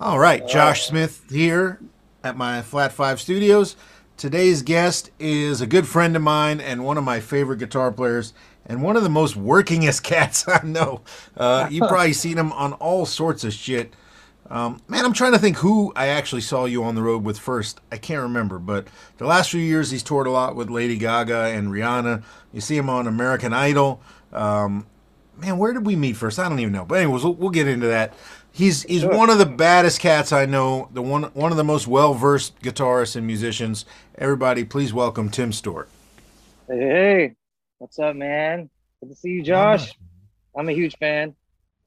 All right, Josh Smith here at my Flat Five Studios. Today's guest is a good friend of mine and one of my favorite guitar players, and one of the most workingest cats I know. Uh, you've probably seen him on all sorts of shit. Um, man, I'm trying to think who I actually saw you on the road with first. I can't remember, but the last few years he's toured a lot with Lady Gaga and Rihanna. You see him on American Idol. Um, man, where did we meet first? I don't even know. But anyways, we'll, we'll get into that. He's he's Sure. one of the baddest cats I know. The one one of the most well versed guitarists and musicians. Everybody, please welcome Tim Stewart. Hey, what's up, man? Good to see you, Josh. I'm a huge fan.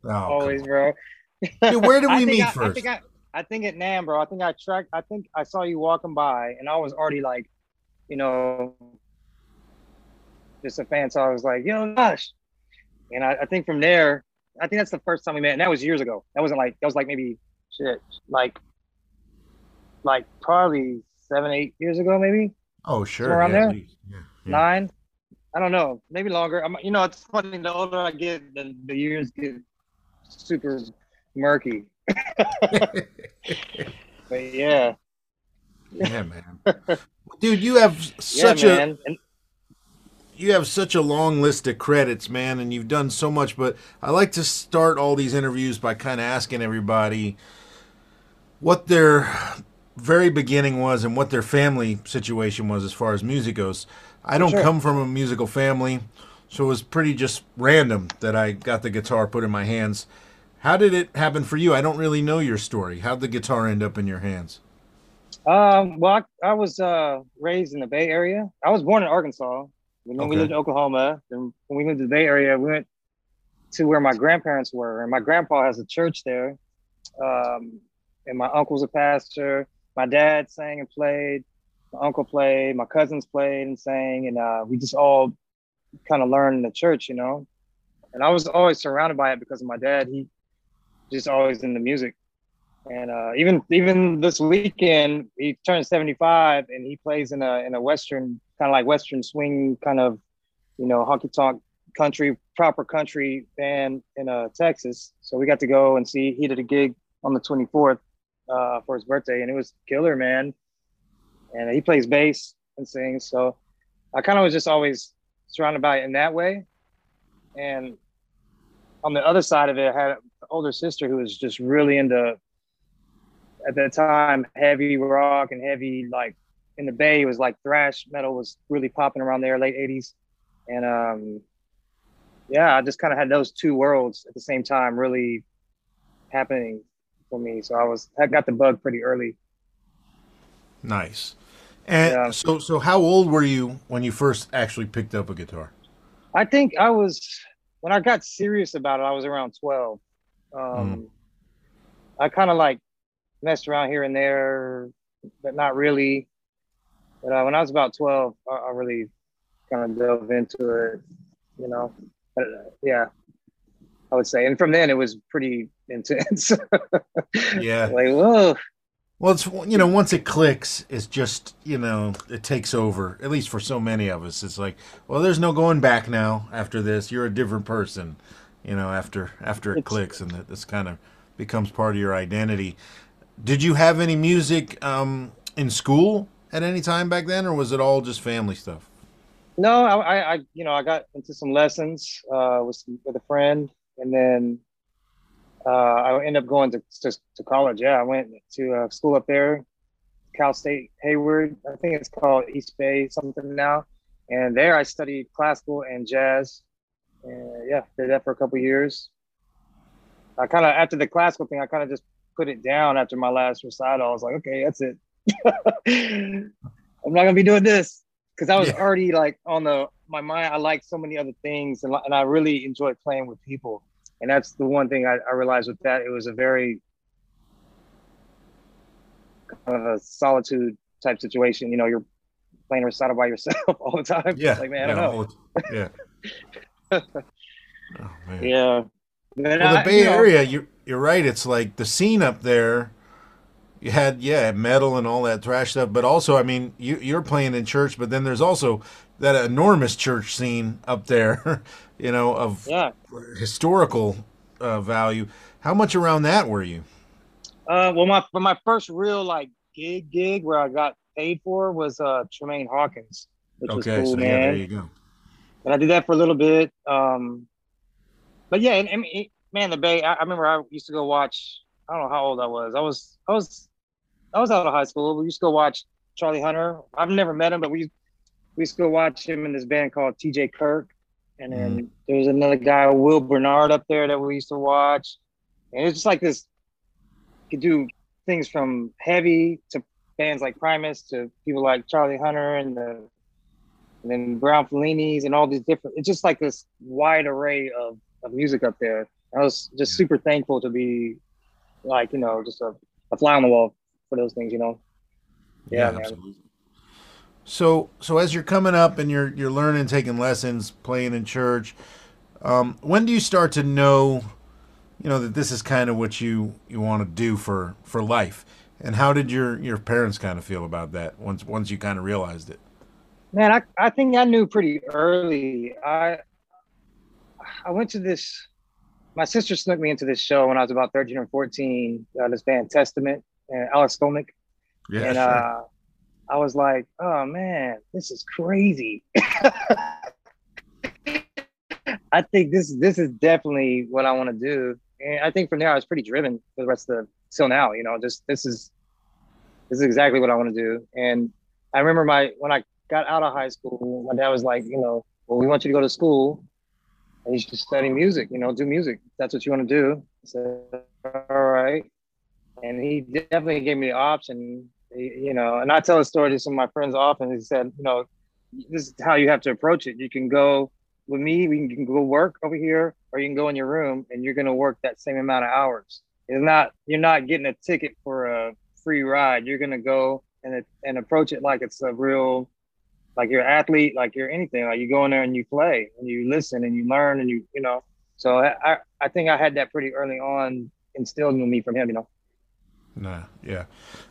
Oh, Always, bro. Dude, where did we meet I, I first? think I, I think at NAMM, bro. I think I tracked. I think I saw you walking by, and I was already like, you know, just a fan. So I was like, yo, Josh. And I, I think from there, I think that's the first time we met, and that was years ago. That wasn't like that was like maybe shit, like, like probably seven, eight years ago, maybe. Oh, sure. Somewhere around yeah, there? yeah, yeah. nine. I don't know, maybe longer. I'm, you know, it's funny. The older I get, the, the years get super murky. But yeah, Yeah, man. Dude, you have such yeah, a. And you have such a long list of credits, man, and you've done so much. But I like to start all these interviews by kind of asking everybody what their very beginning was and what their family situation was as far as music goes. I don't Sure. come from a musical family, so it was pretty just random that I got the guitar put in my hands. How did it happen for you? I don't really know your story. How'd the guitar end up in your hands? um, well, I, I was uh, raised in the Bay Area. I was born in Arkansas, and then we lived in Oklahoma. Then when we moved to the Bay Area, we went to where my grandparents were, and my grandpa has a church there. Um, and my uncle's a pastor. My dad sang and played. My uncle played. My cousins played and sang, and uh, we just all kind of learned in the church, you know. And I was always surrounded by it because of my dad. He just always in the music. And uh, even even this weekend, he turned 75, and he plays in a in a western kind of like western swing kind of, you know, honky tonk country proper country band in uh, Texas. So we got to go and see. He did a gig on the 24th uh, for his birthday, and it was killer, man. And he plays bass and sings. So I kind of was just always surrounded by it in that way. And on the other side of it, I had an older sister who was just really into, at that time, heavy rock and heavy, like in the Bay, it was like thrash metal was really popping around there, late 80s. And um, yeah, I just kind of had those two worlds at the same time really happening for me. So I was, I got the bug pretty early. Nice. And Yeah. so, so how old were you when you first actually picked up a guitar? I think I was when I got serious about it. I was around twelve. Um, I kind of like messed around here and there, but not really. But uh, when I was about twelve, I, I really kind of dove into it. You know, But, uh, yeah, I would say. And from then, it was pretty intense. Yeah. like whoa, Well, it's you know, once it clicks, it's just you know, it takes over. At least for so many of us, it's like, well, there's no going back now. After this, you're a different person. You know, after after it It's- clicks, and that this kind of becomes part of your identity. Did you have any music um, in school at any time back then, or was it all just family stuff? No, I, I, you know, I got into some lessons uh, with some, with a friend, and then uh, I ended up going to, to to college. Yeah, I went to uh, school up there, Cal State Hayward. I think it's called East Bay something now. And there, I studied classical and jazz. And yeah, did that for a couple years. I kind of after the classical thing, I kind of just put it down after my last recital. I was like, okay, that's it. I'm not gonna be doing this because I was Yeah. already like on the my mind. I like so many other things, and, and I really enjoy playing with people. And that's the one thing I, I realized with that. It was a very kind of a solitude type situation. You know, you're playing recital by yourself all the time. Yeah, like man, I yeah, don't know. all- yeah. oh, man. Yeah. Well, the I- Bay you know, Area, you're right. It's like the scene up there. You had yeah, metal and all that thrash stuff, but also, I mean, you you're playing in church, but then there's also that enormous church scene up there, you know, of Yeah. historical uh, value. How much around that were you? Uh, well, my my first real like gig gig where I got paid for was uh Tramaine Hawkins, which Okay, was cool, so man. yeah, there you go. and I did that for a little bit. Um, but yeah, and, and man, the Bay. I, I remember I used to go watch. I don't know how old I was. I was I was I was out of high school. We used to go watch Charlie Hunter. I've never met him, but we we used to go watch him in this band called T.J. Kirk. And then mm. there was another guy, Will Bernard, up there that we used to watch. And it's just like this. You Could do things from heavy to bands like Primus to people like Charlie Hunter and the and then Broun Fellinis and all these different. It's just like this wide array of, of music up there. I was just super thankful to be like you know just a, a fly on the wall for those things. You know. Yeah, man. absolutely. So, so as you're coming up and you're you're learning, taking lessons, playing in church, um, when do you start to know, you know, that this is kind of what you you want to do for for life? And how did your your parents kind of feel about that once once you kind of realized it? Man, I, I think I knew pretty early. I I went to this. My sister snuck me into this show when I was about thirteen or fourteen. Uh, this band Testament and Alex Skolnick, Yeah, and uh, I was like, "Oh man, this is crazy." I think this this is definitely what I want to do, and I think from there I was pretty driven for the rest of the till now. You know, just this is this is exactly what I want to do. And I remember my when I got out of high school, my dad was like, you know, well, we want you to go to school you should study music. You know, do music. That's what you want to do. I said, all right. And he definitely gave me the option. You know, and I tell a story to some of my friends often. He said, you know, this is how you have to approach it. You can go with me, we can go work over here, or you can go in your room and you're gonna work that same amount of hours. It's not you're not getting a ticket for a free ride. You're gonna go and and approach it like it's a real like you're an athlete, like you're anything. Like you go in there and you play and you listen and you learn and you you know. So I I, think I had that pretty early on instilled in me from him, you know. Nah, yeah.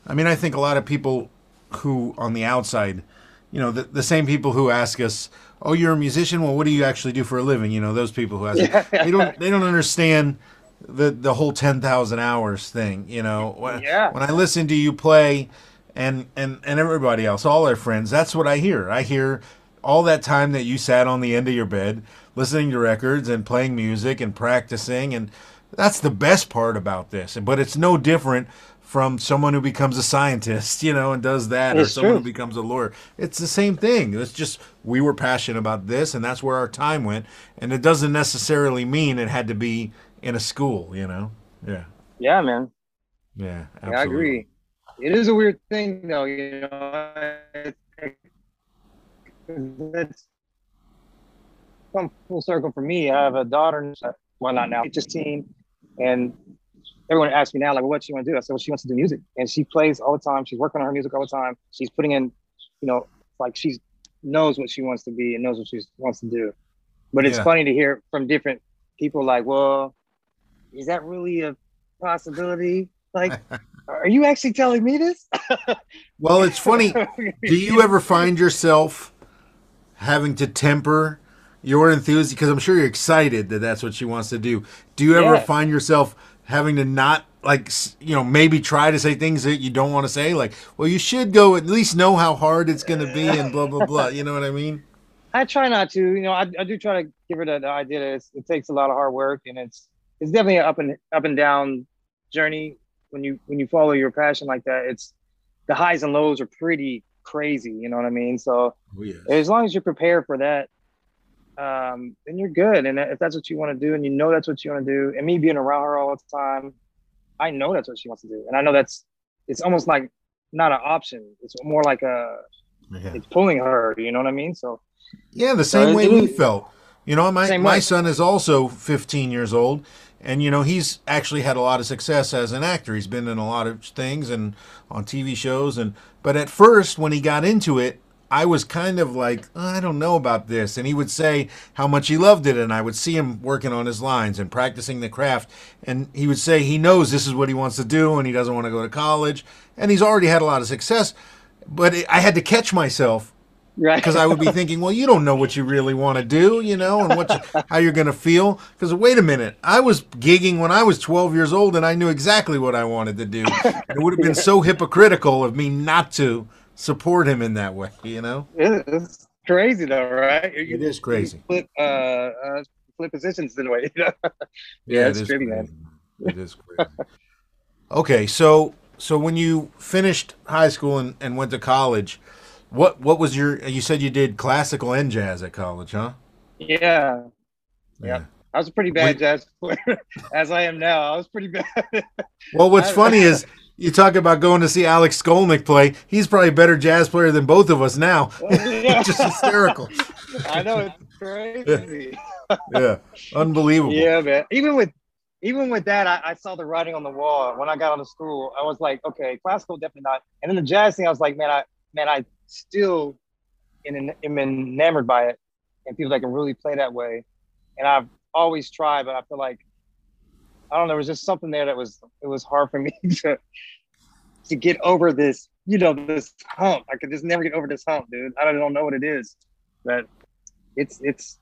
I mean, I think a lot of people who on the outside, you know, the, the same people who ask us, "Oh, you're a musician. Well, what do you actually do for a living?" You know, those people who ask, Yeah. they don't they don't understand the the whole ten thousand hours thing. You know, when, Yeah. when I listen to you play, and and and everybody else, all our friends, that's what I hear. I hear all that time that you sat on the end of your bed listening to records and playing music and practicing and that's the best part about this but it's no different from someone who becomes a scientist you know and does that or someone true. who becomes a lawyer it's the same thing it's just we were passionate about this and that's where our time went and it doesn't necessarily mean it had to be in a school you know yeah Yeah, man. yeah Yeah, I absolutely. agree. It is a weird thing, though. You know, it's come full circle for me. I have a daughter, well, not now, just teen, and everyone asks me now, like, what she want to do? I said, well, she wants to do music, and she plays all the time. She's working on her music all the time. She's putting in, you know, like she knows what she wants to be and knows what she wants to do. But it's Yeah. funny to hear from different people, like, well, is that really a possibility? Like, are you actually telling me this? well it's funny do you ever find yourself having to temper your enthusiasm because i'm sure you're excited that that's what she wants to do do you ever Yeah. find yourself having to not like you know maybe try to say things that you don't want to say like well you should go at least know how hard it's going to be and blah blah blah you know what i mean I try not to. You know, I, I do try to give her the, the idea that it's, it takes a lot of hard work, and it's it's definitely an up and up and down journey when you when you follow your passion like that. It's the highs and lows are pretty crazy. You know what I mean? So oh, yes. as long as you're prepared for that, um, then you're good. And if that's what you want to do, and you know that's what you want to do, and me being around her all the time, I know that's what she wants to do, and I know that's it's almost like not an option. It's more like a yeah. it's pulling her. You know what I mean? So Yeah, the same it- way we felt. You know, my my way. son is also 15 years old, and you know he's actually had a lot of success as an actor. He's been in a lot of things and on TV shows, and but at first when he got into it, I was kind of like, "Oh, I don't know about this, and he would say how much he loved it, and I would see him working on his lines and practicing the craft, and he would say he knows this is what he wants to do, and he doesn't want to go to college, and he's already had a lot of success, but I had to catch myself Right. because I would be thinking, well, you don't know what you really want to do, you know, and what you, how you're going to feel. Because wait a minute, I was gigging when I was 12 years old, and I knew exactly what I wanted to do. And it would have been so hypocritical of me not to support him in that way, you know. It's crazy though, right? You- It is crazy. you Flip, uh, uh, flip positions in a way. You know? Yeah, it's it is trippy, crazy. man. It is crazy. okay, so so when you finished high school and, and went to college, what what was your? You said you did classical and jazz at college, huh? Yeah. Yeah. I was a pretty bad Wait. jazz player, as I am now. I was pretty bad. Well, what's I- funny is you talk about going to see Alex Skolnick play. He's probably a better jazz player than both of us now. Yeah. Just hysterical. I know it's crazy. Yeah, unbelievable. Yeah, man. Even with even with that, I, I saw the writing on the wall when I got out of school. I was like, okay, classical definitely not. And then the jazz thing, I was like, man, I man, I still in, am enamored by it, and people that can really play that way. And I've always tried, but I feel like I don't know. There was just something there that was it was hard for me to to get over this, you know, this hump. I could just never get over this hump, dude. I don't, don't know what it is, but it's it's.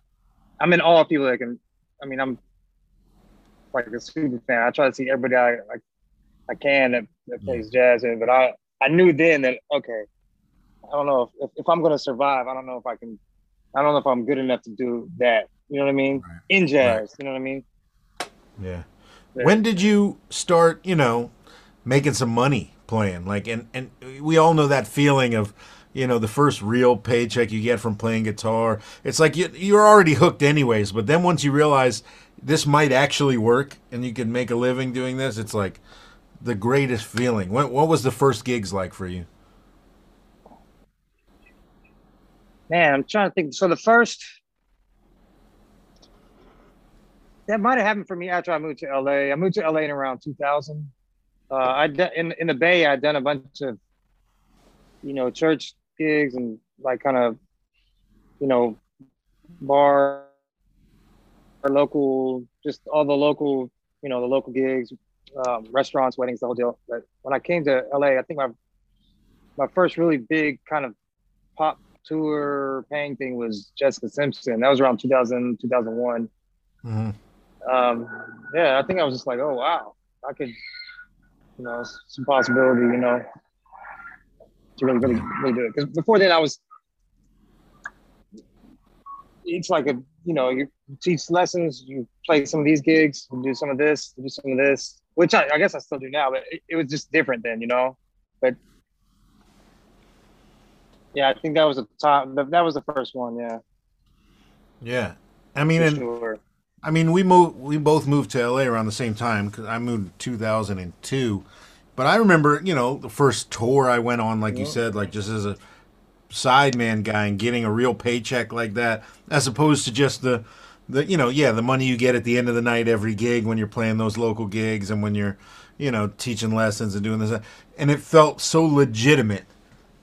I'm in awe of people that can. I mean, I'm like a super fan. I try to see everybody I I, I can that, that plays jazz in, but I I knew then that okay, I don't know if, if, I'm gonna survive. I don't know if I can. I don't know if I'm good enough to do that. You know what I mean? Right. In jazz, you know what I mean? Yeah. Yeah. When did you start, you know, making some money playing? Like and and we all know that feeling of, you know, the first real paycheck you get from playing guitar. It's like you you're already hooked anyways, but then once you realize this might actually work and you can make a living doing this, it's like the greatest feeling. What what was the first gigs like for you? Man, I'm trying to think. So the first that might have happened for me after I moved to LA. I moved to LA in around 2000. Uh, I in in the Bay, I'd done a bunch of, you know, church gigs and like kind of, you know, bar or local, just all the local, you know, the local gigs, um, restaurants, weddings, the whole deal. But when I came to LA, I think my my first really big kind of pop tour paying thing was Jessica Simpson. That was around 2000, 2001 Mm-hmm. um, yeah, I think I was just like, oh wow, I could, you know, some possibility, you know, to really, really, really do it. Because before then, I was, it's like a, you know, you teach lessons, you play some of these gigs, you do some of this, you do some of this, which I, I guess I still do now, but it, it was just different then, you know. But yeah, I think that was the top. That was the first one. Yeah, Yeah. I mean and sure. I mean, we moved. We both moved to LA around the same time because I moved in 2002. But I remember, you know, the first tour I went on, like you said, like just as a sideman guy and getting a real paycheck like that, as opposed to just the, the, you know, yeah, the money you get at the end of the night every gig when you're playing those local gigs and when you're, you know, teaching lessons and doing this, and it felt so legitimate.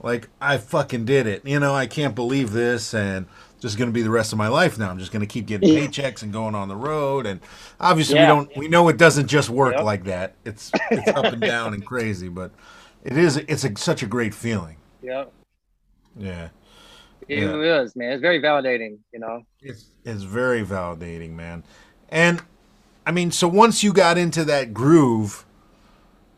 Like I fucking did it. You know, I can't believe this and just going to be the rest of my life now. I'm just going to keep getting Yeah. paychecks and going on the road and obviously Yeah. we don't we know it doesn't just work Yep. like that. It's it's up and down and crazy, but it is it's a, such a great feeling. Yeah, Yeah. it Yeah. is, man. It's very validating, you know. It's it's very validating, man. And I mean, so once you got into that groove,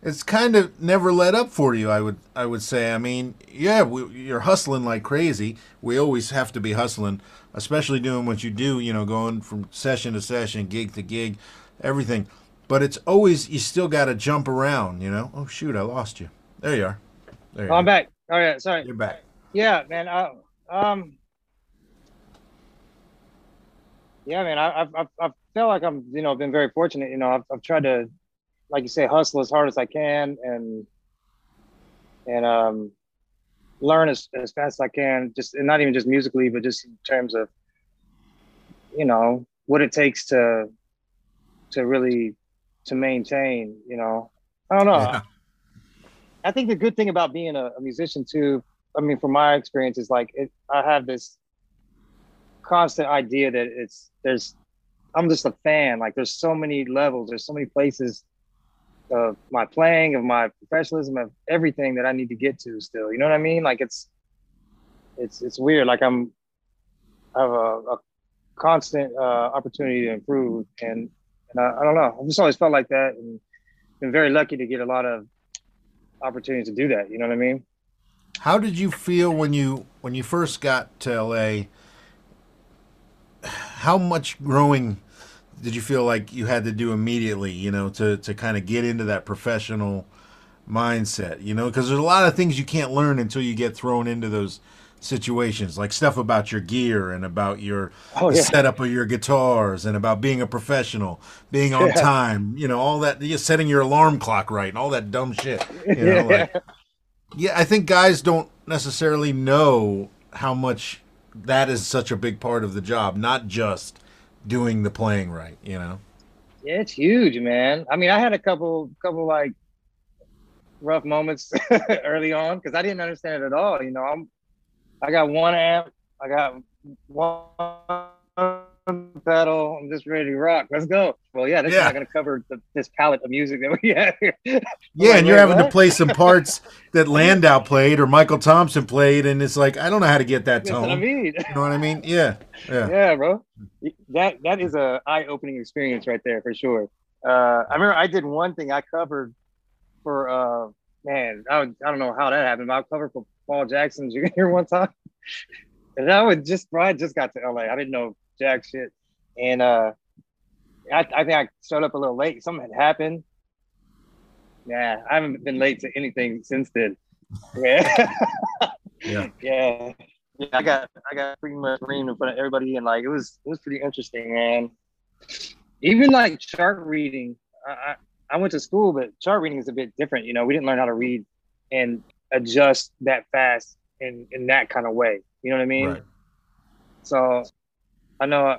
it's kind of never let up for you. I would I would say. I mean, yeah, we, you're hustling like crazy. We always have to be hustling, especially doing what you do. You know, going from session to session, gig to gig, everything. But it's always you still got to jump around. You know. Oh shoot, I lost you. There you are. There you I'm are. back. Oh yeah, sorry. You're back. Yeah, man. I, um, yeah, man. I, I've, I've, I've felt like I'm, you know, been very fortunate. You know, I've, I've tried to, like you say, hustle as hard as I can and, and, um, learn as, as fast as I can, just, and not even just musically, but just in terms of, you know, what it takes to, to really, to maintain, you know, I don't know. Yeah. I think the good thing about being a, a musician too, I mean, from my experience, is like it, I have this constant idea that it's there's I'm just a fan. Like there's so many levels, there's so many places of my playing, of my professionalism, of everything that I need to get to still. You know what I mean? Like it's it's it's weird. Like I'm I have a, a constant uh, opportunity to improve, and and I, I don't know. I've just always felt like that, and been very lucky to get a lot of opportunities to do that. You know what I mean? How did you feel when you when you first got to LA? How much growing did you feel like you had to do immediately? You know, to to kind of get into that professional mindset. You know, because there's a lot of things you can't learn until you get thrown into those situations, like stuff about your gear and about your oh, yeah. setup of your guitars and about being a professional, being on yeah. time, you know, all that, you setting your alarm clock right and all that dumb shit. You know, yeah. Like, yeah, I think guys don't necessarily know how much that is such a big part of the job, not just doing the playing right, you know. Yeah, it's huge, man. I mean, I had a couple, couple like rough moments early on because I didn't understand it at all. You know, I'm I got one amp. I got one pedal. I'm just ready to rock. Let's go. Well, yeah, this yeah. is not going to cover the, this palette of music that we have here. yeah, like, and you're having what? to play some parts that Landau played or Michael Thompson played, and it's like I don't know how to get that tone. That's what I mean. you know what I mean? Yeah, yeah, yeah, bro. That that is a eye opening experience right there for sure. Uh, I remember I did one thing I covered for uh, man, I, would, I don't know how that happened, but I covered for Paul Jackson Jr. one time. and I would just, I just got to LA. I didn't know jack shit. And uh, I, I think I showed up a little late. Something had happened. Yeah, I haven't been late to anything since then. Yeah. yeah. yeah. Yeah, I got I got pretty much reamed in front of everybody, and like it was it was pretty interesting, man. Even like chart reading, I, I went to school, but chart reading is a bit different. You know, we didn't learn how to read and adjust that fast in in that kind of way. You know what I mean? Right. So I know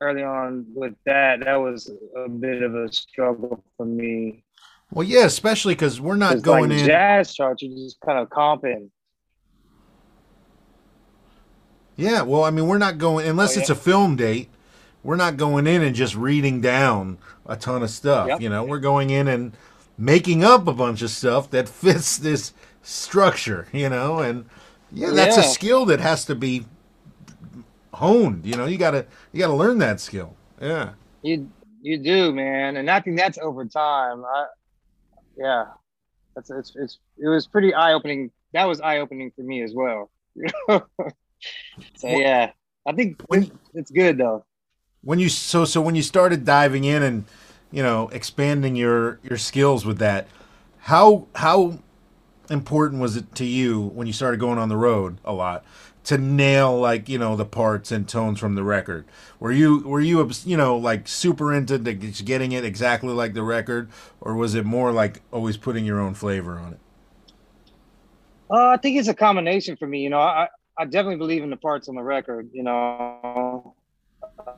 early on with that, that was a bit of a struggle for me. Well, yeah, especially because we're not going like in jazz charts. You're just kind of comping. Yeah, well, I mean, we're not going unless oh, yeah. it's a film date we're not going in and just reading down a ton of stuff. Yep. You know, we're going in and making up a bunch of stuff that fits this structure. You know, and yeah, that's yeah. a skill that has to be honed. You know, you gotta you gotta learn that skill. Yeah, you you do, man, and I think that's over time. I, yeah, that's it's it's it was pretty eye opening. That was eye opening for me as well. so yeah, I think when, it's good though when you so so when you started diving in and you know expanding your your skills with that how how important was it to you when you started going on the road a lot to nail like you know the parts and tones from the record were you were you you know like super into getting it exactly like the record or was it more like always putting your own flavor on it uh, i think it's a combination for me you know i i definitely believe in the parts on the record you know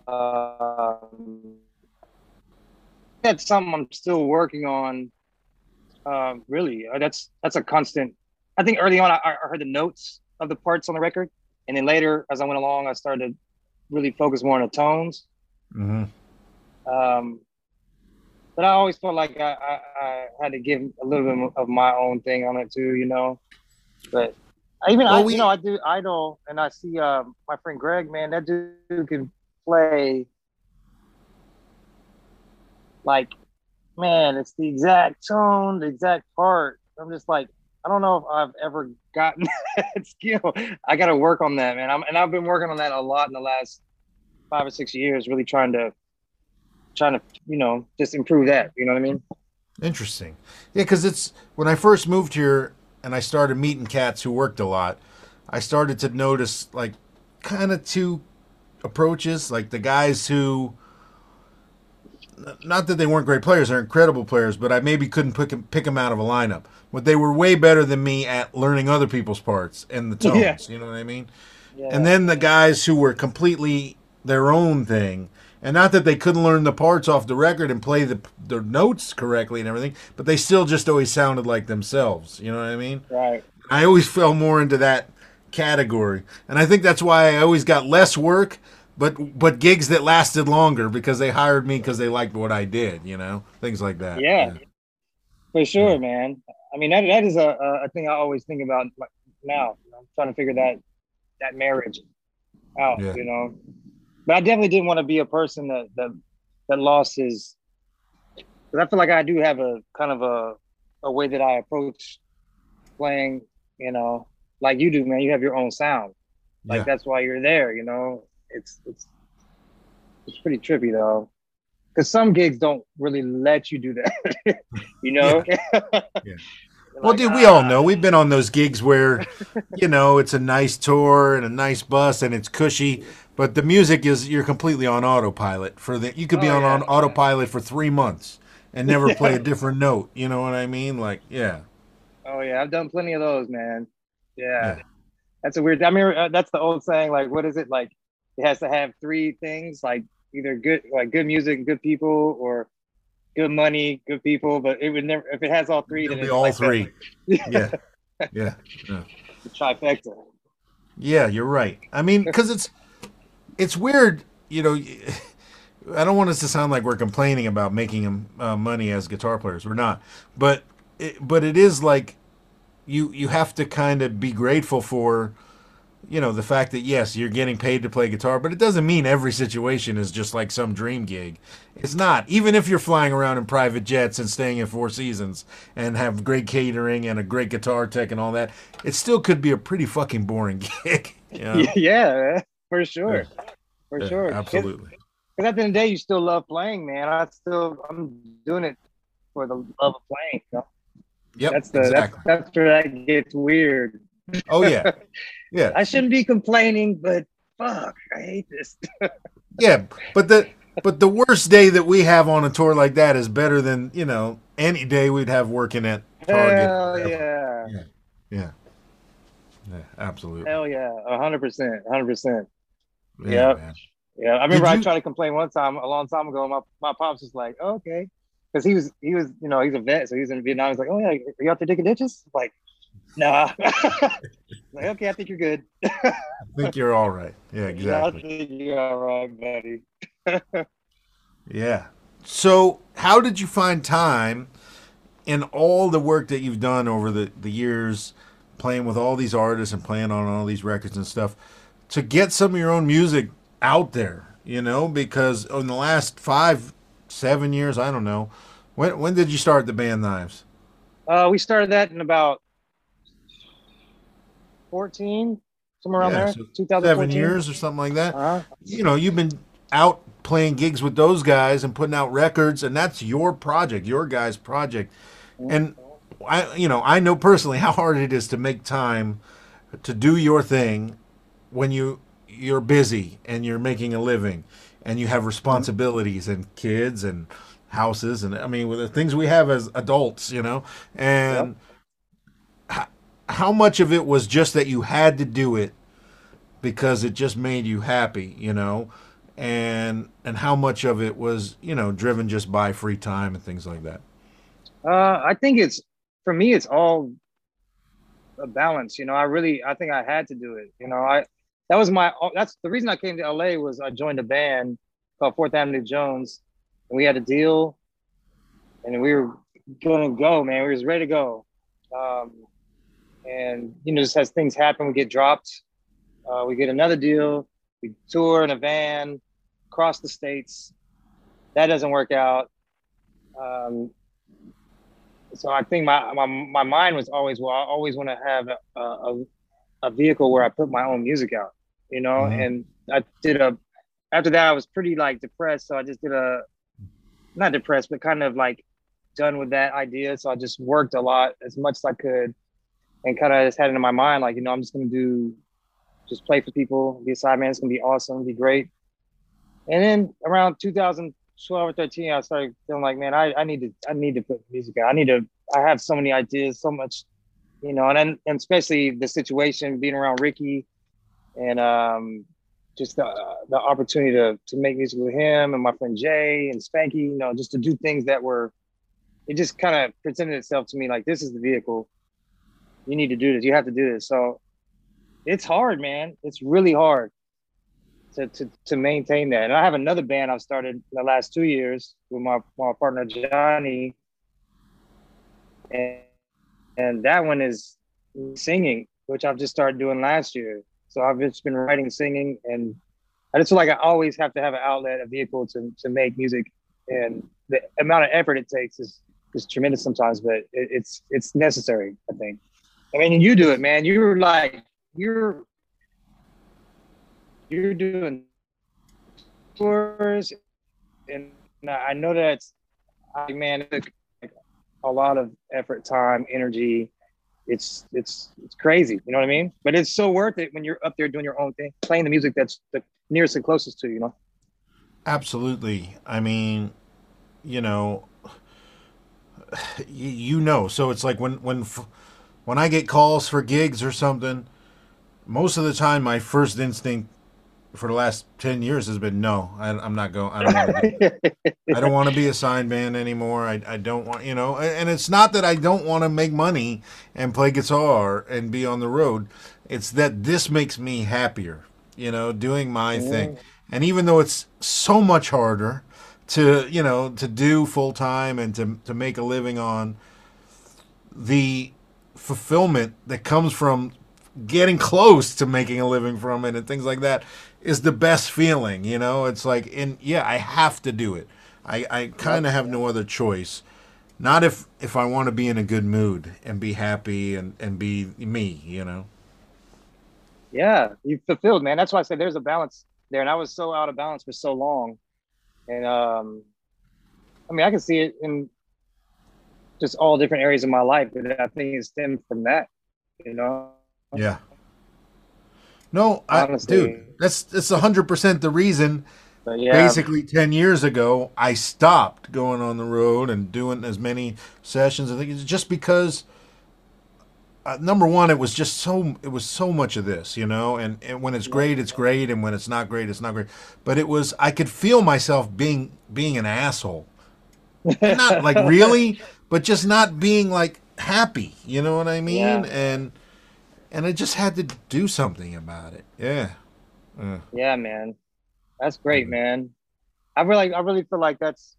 um, that's something I'm still working on. Uh, really, uh, that's that's a constant. I think early on I, I, heard the notes of the parts on the record, and then later as I went along, I started to really focus more on the tones. Mm-hmm. Um, but I always felt like I, I, I, had to give a little bit of my own thing on it too, you know. But even well, I, we, you know, I do idol, and I see uh, my friend Greg. Man, that dude can play like man it's the exact tone the exact part i'm just like i don't know if i've ever gotten that skill. I gotta work on that man. I'm, and i've been working on that a lot in the last five or six years really trying to trying to you know just improve that you know what i mean? Interesting. Yeah because it's when i first moved here and i started meeting cats who worked a lot i started to notice like kind of two approaches, like the guys who, not that they weren't great players, they're incredible players, but I maybe couldn't pick them, pick them out of a lineup. But they were way better than me at learning other people's parts and the tones. Yeah. You know what I mean? Yeah. And then the guys who were completely their own thing. And not that they couldn't learn the parts off the record and play the the notes correctly and everything, but they still just always sounded like themselves. You know what I mean? Right. I always fell more into that category, and I think that's why I always got less work, but but gigs that lasted longer because they hired me because they liked what I did, you know, things like that. Yeah, yeah. for sure, yeah. man. I mean, that that is a a thing I always think about now. I'm trying to figure that that marriage out, Yeah. you know. But I definitely didn't want to be a person that that that lost his. Because I feel like I do have a kind of a a way that I approach playing, you know, like you do, man. You have your own sound. Like that's why you're there, you know. It's it's it's pretty trippy though. Cause some gigs don't really let you do that. you know? Yeah. You're Well, like, dude, we all "Ah." know we've been on those gigs where, you know, it's a nice tour and a nice bus and it's cushy, but the music is you're completely on autopilot for the. You could be Oh, on, yeah, on yeah. autopilot for three months and never play a different note. You know what I mean? Like, yeah, Oh yeah, I've done plenty of those, man. Yeah, Yeah. that's a weird. I mean, uh, that's the old saying. Like, what is it? Like, it has to have three things, like either good, like good music, good people, or good money, good people. But it would never. If it has all three, It'll then be it's all like three. Yeah, yeah, the trifecta. yeah. You're right. I mean, because it's it's weird. You know, I don't want us to sound like we're complaining about making uh, money as guitar players. We're not, but it, but it is like you you have to kind of be grateful for you know the fact that yes you're getting paid to play guitar but it doesn't mean every situation is just like some dream gig it's not even if you're flying around in private jets and staying in four seasons and have great catering and a great guitar tech and all that it still could be a pretty fucking boring gig you know? Yeah, for sure, for Yeah, sure. absolutely Because at the end of the day, you still love playing, man. I still, I'm doing it for the love of playing. you know? yep That's the exactly that's, that's where that gets weird. oh yeah yeah I shouldn't be complaining, but fuck, I hate this. Yeah, but the but the worst day that we have on a tour like that is better than you know any day we'd have working at Target. Hell yeah. yeah, yeah, absolutely. Hell yeah. A hundred percent. hundred percent. Yeah, Yep. Yeah. I remember Did I you- tried to complain one time a long time ago. My my pops was like, oh, okay. Because he was he was, you know, he's a vet, so he was in Vietnam. He's like, Oh yeah, are you out there digging ditches? Like, nah. like, okay, I think you're good. I think you're all right. Yeah, exactly. I think you're all right, buddy. Yeah. So, how did you find time in all the work that you've done over the, the years, playing with all these artists and playing on all these records and stuff, to get some of your own music out there? You know, because in the last five, seven years, I don't know, when when did you start the band Knives? Uh we started that in about 14, somewhere around Yeah, there. so 2014. Seven years or something like that. Uh-huh. you know, you've been out playing gigs with those guys and putting out records, and that's your project, your guys' project. And I, you know, I know personally how hard it is to make time to do your thing when you you're busy and you're making a living and you have responsibilities and kids and houses and I mean with the things we have as adults, you know, and how, how much of it was just that you had to do it because it just made you happy, you know, and and how much of it was you know driven just by free time and things like that. Uh, I think it's for me. It's all a balance. You know, I really, I think I had to do it. You know, I that was my. That's the reason I came to LA was I joined a band called Fourth Avenue Jones, and we had a deal, and we were gonna go, man. We was ready to go, um, and you know, just as things happen, we get dropped. Uh, we get another deal. We tour in a van across the states. That doesn't work out. Um, so I think my, my my mind was always well. I always want to have a, a a vehicle where I put my own music out, you know. Mhm. And I did a. After that, I was pretty like depressed, so I just did a, not depressed, but kind of like done with that idea. So I just worked a lot as much as I could, and kind of just had it in my mind like, you know, I'm just gonna do, just play for people, be a side man. It's gonna be awesome, be great. And then around 2012 or 13, I started feeling like, man, I, I need to I need to put music out. I need to. I have so many ideas, so much, you know, and and especially the situation being around Ricky, and um, just the the opportunity to to make music with him and my friend Jay and Spanky, you know, just to do things that were. It just kind of presented itself to me like this is the vehicle. You need to do this. You have to do this. So it's hard, man. It's really hard to, to, to maintain that. And I have another band I've started the last two years with my, my partner Johnny. And and that one is singing, which I've just started doing last year. So I've just been writing, singing, and I just feel like I always have to have an outlet, a vehicle to to make music, and the amount of effort it takes is is tremendous sometimes, but it, it's it's necessary. I think. I mean, you do it, man. You're like you're you're doing tours, and I know that's I man, it took a lot of effort, time, energy. It's it's it's crazy, you know what I mean? But it's so worth it when you're up there doing your own thing, playing the music that's the nearest and closest to you, you know. Absolutely. I mean, you know, you know. So it's like when when when I get calls for gigs or something, most of the time my first instinct for the last 10 years has been no I, am not going i don't want to i don't want to be a signed band anymore. I, I don't want you know and it's not that i don't want to make money and play guitar and be on the road. It's that this makes me happier you know doing my yeah. thing. And even though it's so much harder to you know to do full time and to, to make a living on the fulfillment that comes from getting close to making a living from it and things like that is the best feeling. You know, it's like, in yeah, I have to do it. I, I kind of have no other choice. Not if if I want to be in a good mood and be happy and and be me. You know. Yeah, you fulfilled, man. That's why I said there's a balance there, and I was so out of balance for so long, and um, I mean, I can see it in just all different areas of my life, but I think it stemmed from that. You know. Yeah. No, I, dude, that's that's hundred percent the reason. Yeah. Basically, ten years ago, I stopped going on the road and doing as many sessions. I think it's just because, uh, number one, it was just so it was so much of this, you know. And, and when it's great, it's great, and when it's not great, it's not great. But it was I could feel myself being being an asshole, not like really, but just not being like happy. You know what I mean? Yeah. And and I just had to do something about it. Yeah. Uh. Yeah, man. That's great, mm-hmm. man. I really, I really feel like that's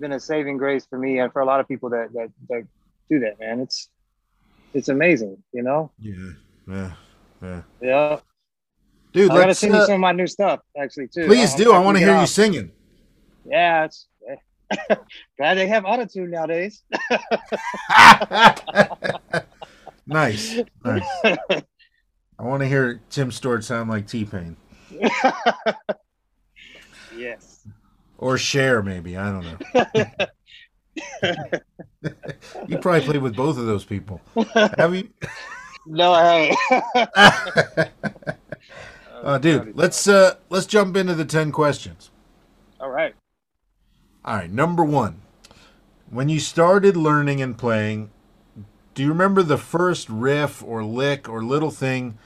been a saving grace for me and for a lot of people that that, that do that, man. It's it's amazing, you know. Yeah, yeah, yeah. Yeah. Dude, I gotta sing uh, you some of my new stuff, actually, too. Please do. I want to hear you singing. Yeah, it's glad they have autotune nowadays. Nice. nice. I want to hear Tim Stewart sound like T Pain. yes. Or Cher maybe. I don't know. you probably played with both of those people. Have you? No, I haven't. uh, dude, let's uh, let's jump into the ten questions. All right. All right. Number one, when you started learning and playing, do you remember the first riff or lick or little thing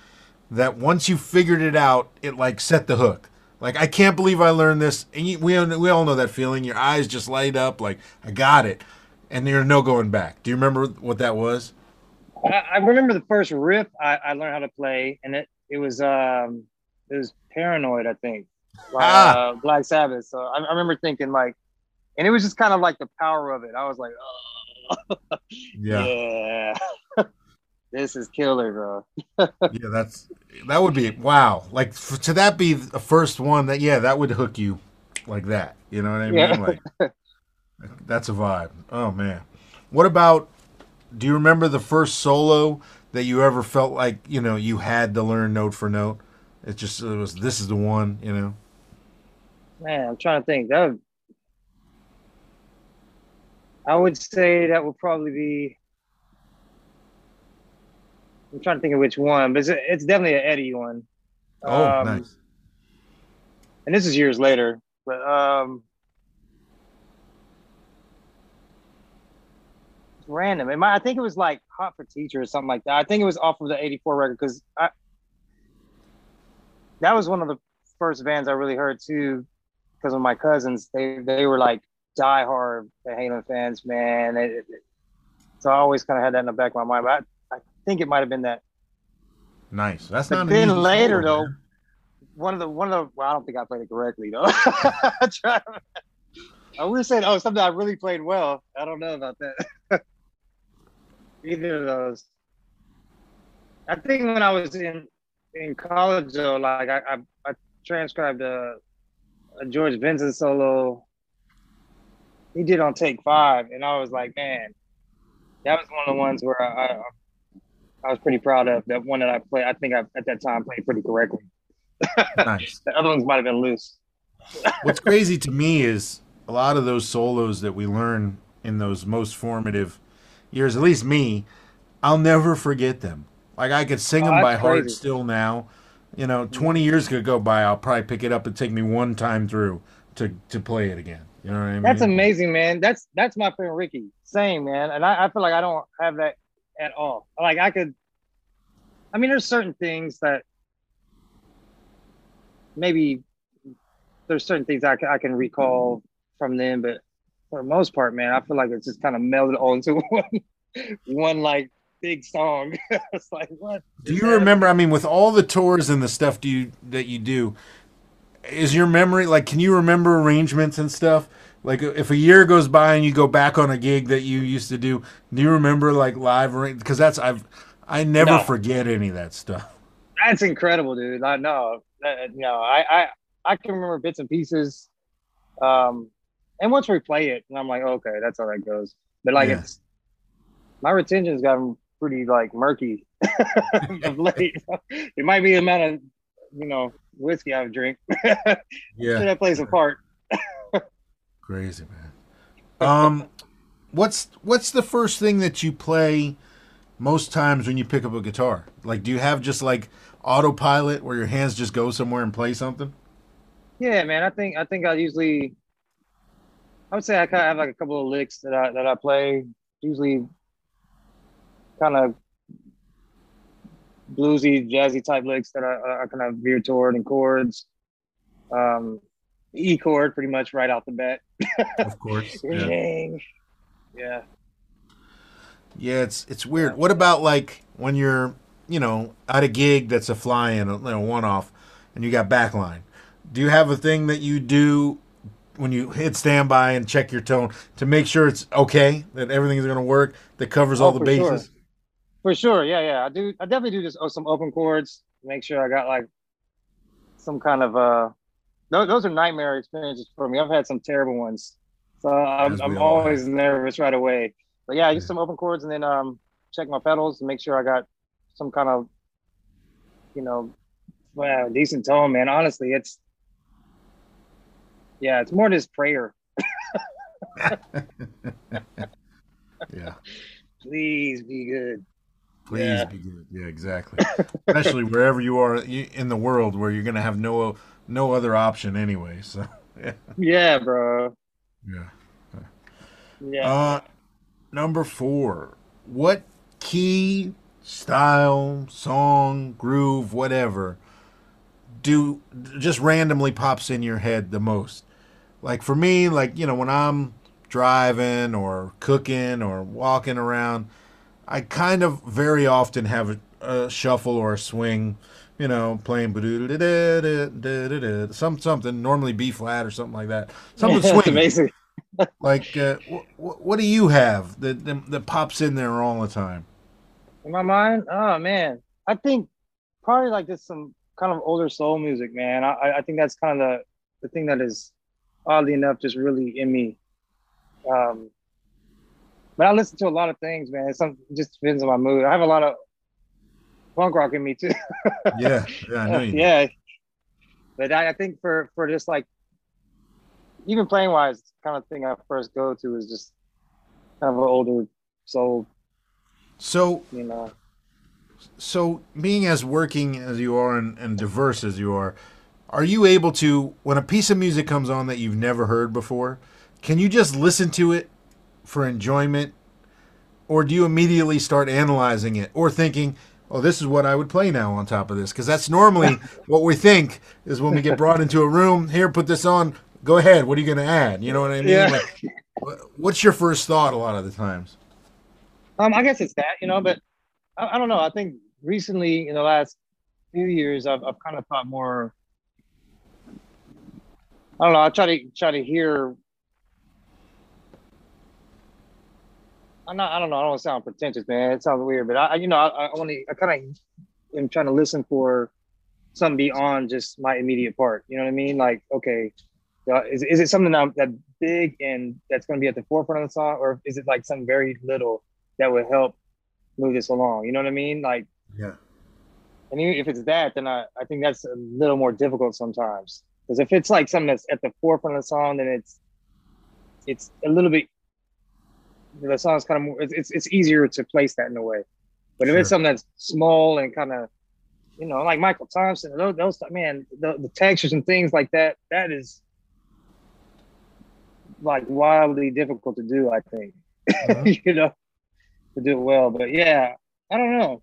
that once you figured it out, it like set the hook? Like I can't believe I learned this, and you, we we all know that feeling. Your eyes just light up, like I got it, and there's no going back. Do you remember what that was? I, I remember the first riff I, I, learned how to play, and it it was um it was Paranoid, I think, like, ah. uh, Black Sabbath. So I, I remember thinking like, and it was just kind of like the power of it. I was like, oh yeah. yeah. this is killer, bro. yeah, that's that would be wow. Like for, to that be the first one that yeah, that would hook you like that. You know what I mean? Yeah. Like that's a vibe. Oh man. What about do you remember the first solo that you ever felt like, you know, you had to learn note for note? It just it was this is the one, you know. Man, I'm trying to think. That would, I would say that would probably be. I'm trying to think of which one, but it's, it's definitely an Eddie one. Oh, um, nice. And this is years later, but um, it's random. It might, I think it was like Hot for Teacher or something like that. I think it was off of the '84 record because I that was one of the first bands I really heard too, because of my cousins. They they were like diehard Halen fans, man. It, it, so I always kind of had that in the back of my mind. But I, I think it might have been that. Nice. That's but not. Then later though, man. one of the one of the well, I don't think I played it correctly though. I would say oh something I really played well. I don't know about that. Either of those. I think when I was in in college though, like I I, I transcribed a, a George Benson solo. He did on take five, and I was like, man, that was one of the ones where I, I, I was pretty proud of. That one that I played, I think I at that time played pretty correctly. Nice. the other ones might have been loose. What's crazy to me is a lot of those solos that we learn in those most formative years, at least me, I'll never forget them. Like I could sing oh, them by crazy. heart still now. You know, 20 years could go by, I'll probably pick it up and take me one time through to to play it again. You know what I mean? That's amazing, man. That's that's my friend Ricky. Same, man. And I, I feel like I don't have that at all. Like I could I mean, there's certain things that maybe there's certain things I can, I can recall from them, but for the most part, man, I feel like it's just kind of melded all into one, one like big song. it's like what? Do you remember? I mean, with all the tours and the stuff do you that you do, is your memory like? Can you remember arrangements and stuff? Like if a year goes by and you go back on a gig that you used to do, do you remember like live? Because that's I've I never no. forget any of that stuff. That's incredible, dude. I know. You know, I I I can remember bits and pieces. Um, and once we play it, and I'm like, okay, that's how that goes. But like, yeah. it's my retention's gotten pretty like murky of late. it might be the amount of you know whiskey I would drink. yeah, sure that plays a part. Crazy man. Um, what's what's the first thing that you play most times when you pick up a guitar? Like, do you have just like autopilot where your hands just go somewhere and play something? Yeah, man. I think I think I usually, I would say I kind of have like a couple of licks that I that I play. Usually, kind of bluesy, jazzy type licks that I, I kind of veer toward and chords. Um, E chord, pretty much right out the bat. of course. yeah. yeah. Yeah, it's it's weird. What about like when you're, you know, at a gig that's a fly-in, a you know, one-off, and you got backline? do you have a thing that you do when you hit standby and check your tone to make sure it's okay that everything's going to work that covers oh, all the bases? Sure. For sure, yeah, yeah. I do. I definitely do just oh, some open chords. Make sure I got like some kind of uh. Those, those are nightmare experiences for me. I've had some terrible ones, so I'm, I'm always have. nervous right away. But yeah, I use some open chords and then um check my pedals and make sure I got some kind of you know well, decent tone, man. Honestly, it's yeah, it's more just prayer. yeah. Please be good. Please yeah. be good. Yeah, exactly. Especially wherever you are in the world, where you're going to have no no other option anyway. So yeah. Yeah, bro. Yeah. Yeah. Uh, number four. What key, style, song, groove, whatever, do just randomly pops in your head the most? Like for me, like you know, when I'm driving or cooking or walking around, I kind of very often have a, a shuffle or a swing, you know, playing some something normally B flat or something like that. Something swing. amazing. like, uh, wh- what do you have that, that that pops in there all the time? In my mind, oh man, I think probably like just some kind of older soul music, man. I I think that's kind of the the thing that is oddly enough, just really in me. Um, but I listen to a lot of things, man. It, some, it just depends on my mood. I have a lot of punk rock in me too. yeah, yeah, I know you. yeah. But I, I, think for for just like even playing wise, kind of thing I first go to is just kind of an older soul. So you know. So being as working as you are and, and diverse as you are, are you able to when a piece of music comes on that you've never heard before can you just listen to it for enjoyment or do you immediately start analyzing it or thinking oh this is what i would play now on top of this because that's normally what we think is when we get brought into a room here put this on go ahead what are you going to add you know what i mean yeah. like, what's your first thought a lot of the times um i guess it's that you know but I, I don't know i think recently in the last few years i've, I've kind of thought more I don't know. I try to try to hear. I'm not. I don't know. I don't sound pretentious, man. It sounds weird, but I, you know, I, I only, I kind of am trying to listen for something beyond just my immediate part. You know what I mean? Like, okay, uh, is, is it something that, that big and that's going to be at the forefront of the song, or is it like something very little that would help move this along? You know what I mean? Like, yeah. And even if it's that, then I, I think that's a little more difficult sometimes. Because if it's like something that's at the forefront of the song, then it's it's a little bit the song's kind of more it's, it's easier to place that in a way. But if it's something that's small and kind of you know, like Michael Thompson, those, those man, the, the textures and things like that, that is like wildly difficult to do, I think. Uh-huh. you know, to do it well. But yeah, I don't know.